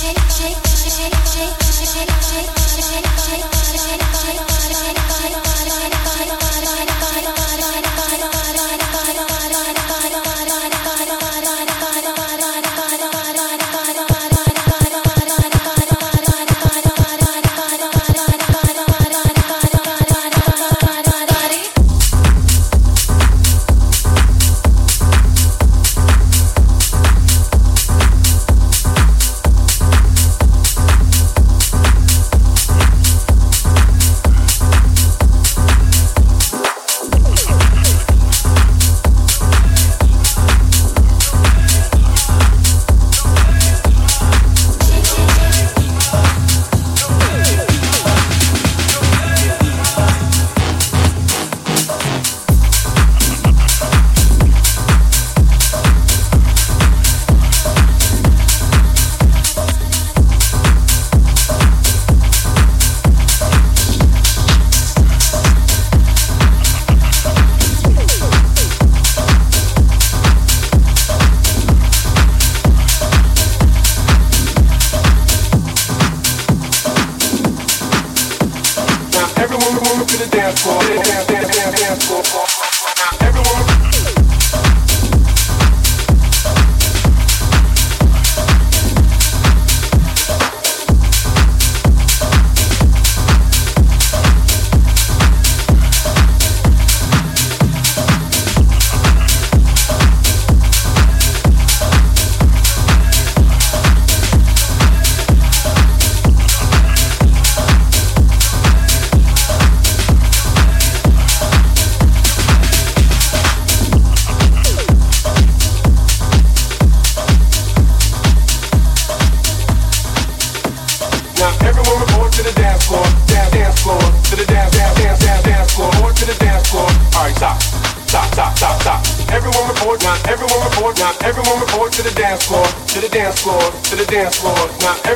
shake, shake.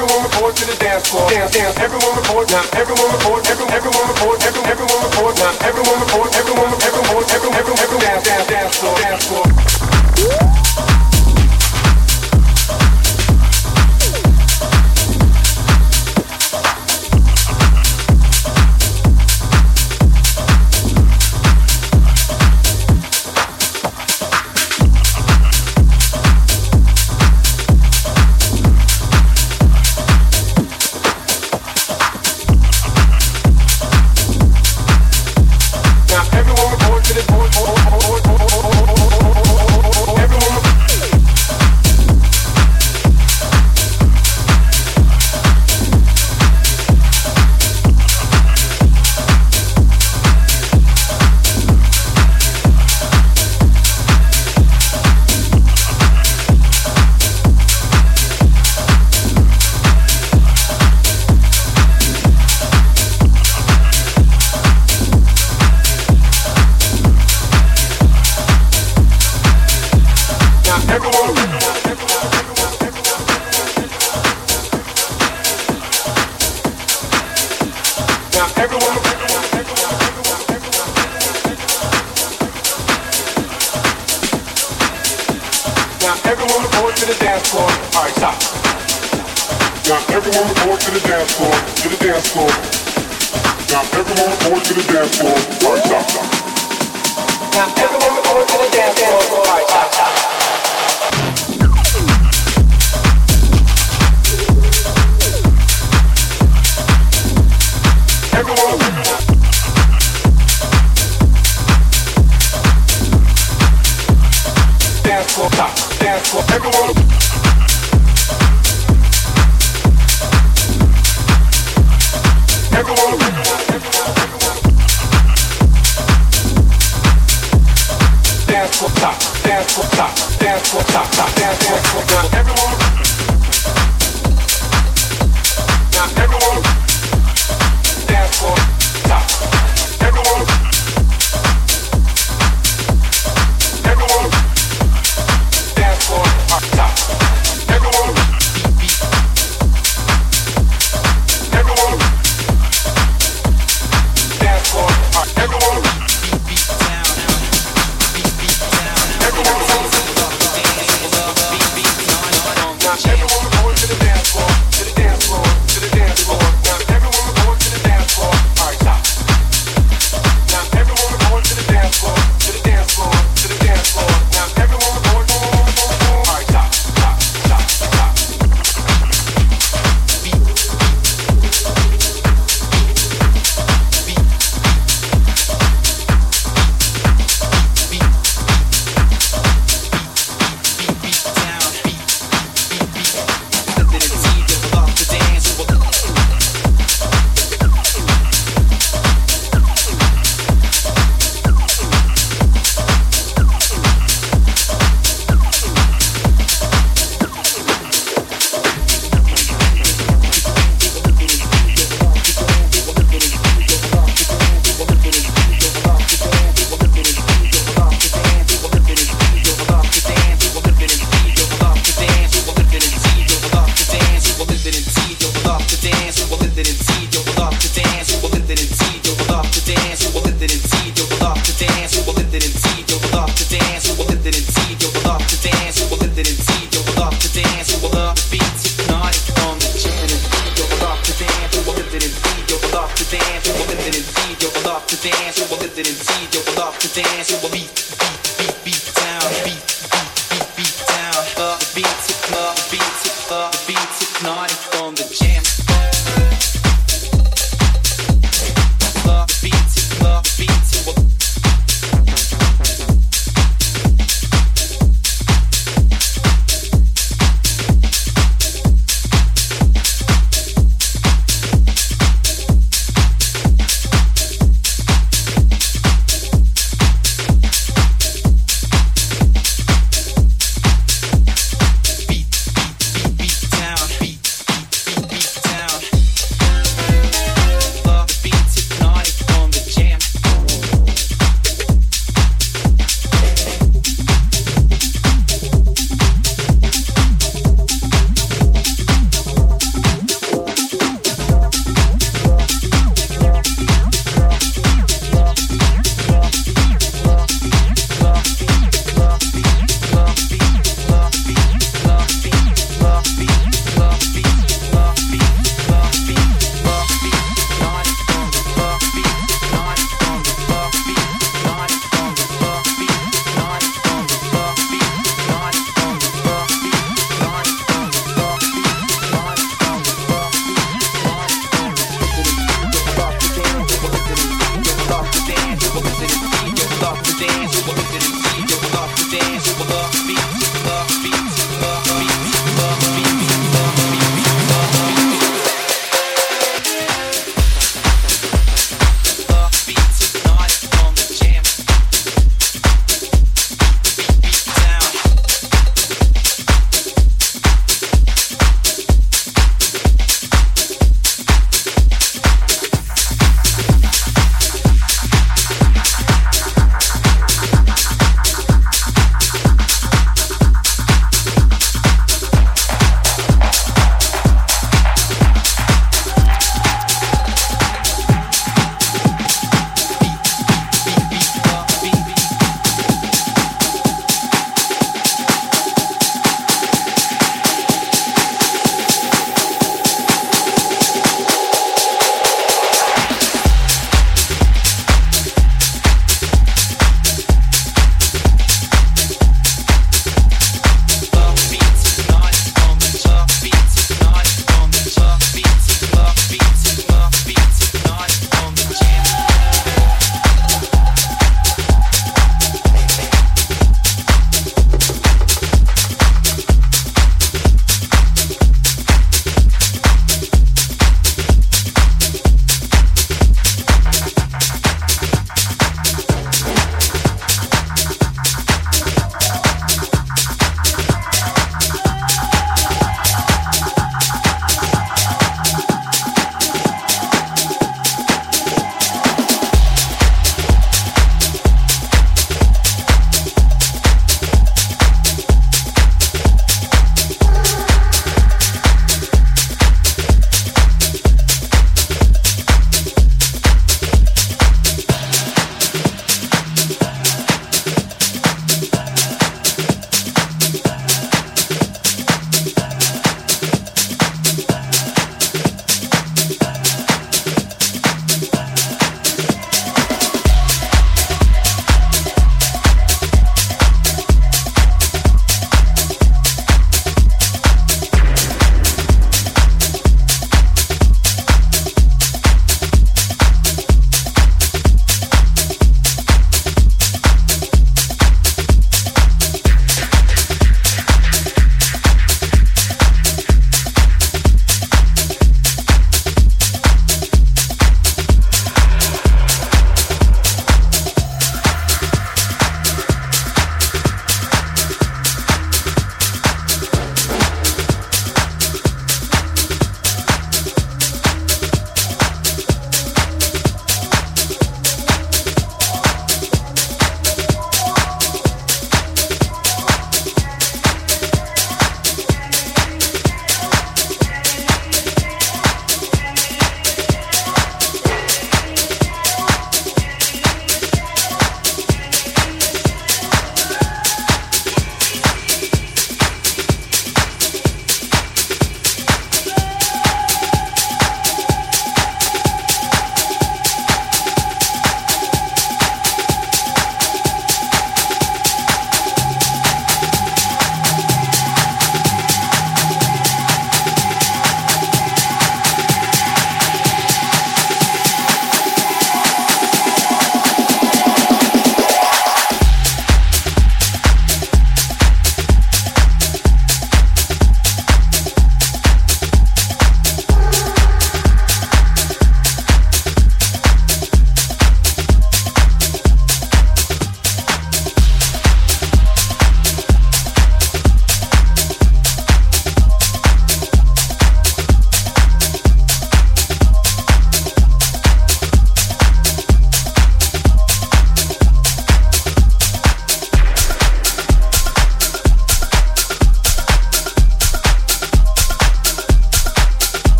Everyone report to the dance floor. Dance, dance. Everyone report now. Everyone report. Every, everyone report. Every, everyone report now. Everyone report. Everyone, everyone, everyone, everyone, everyone, everyone. Dance, dance, dance floor, dance floor.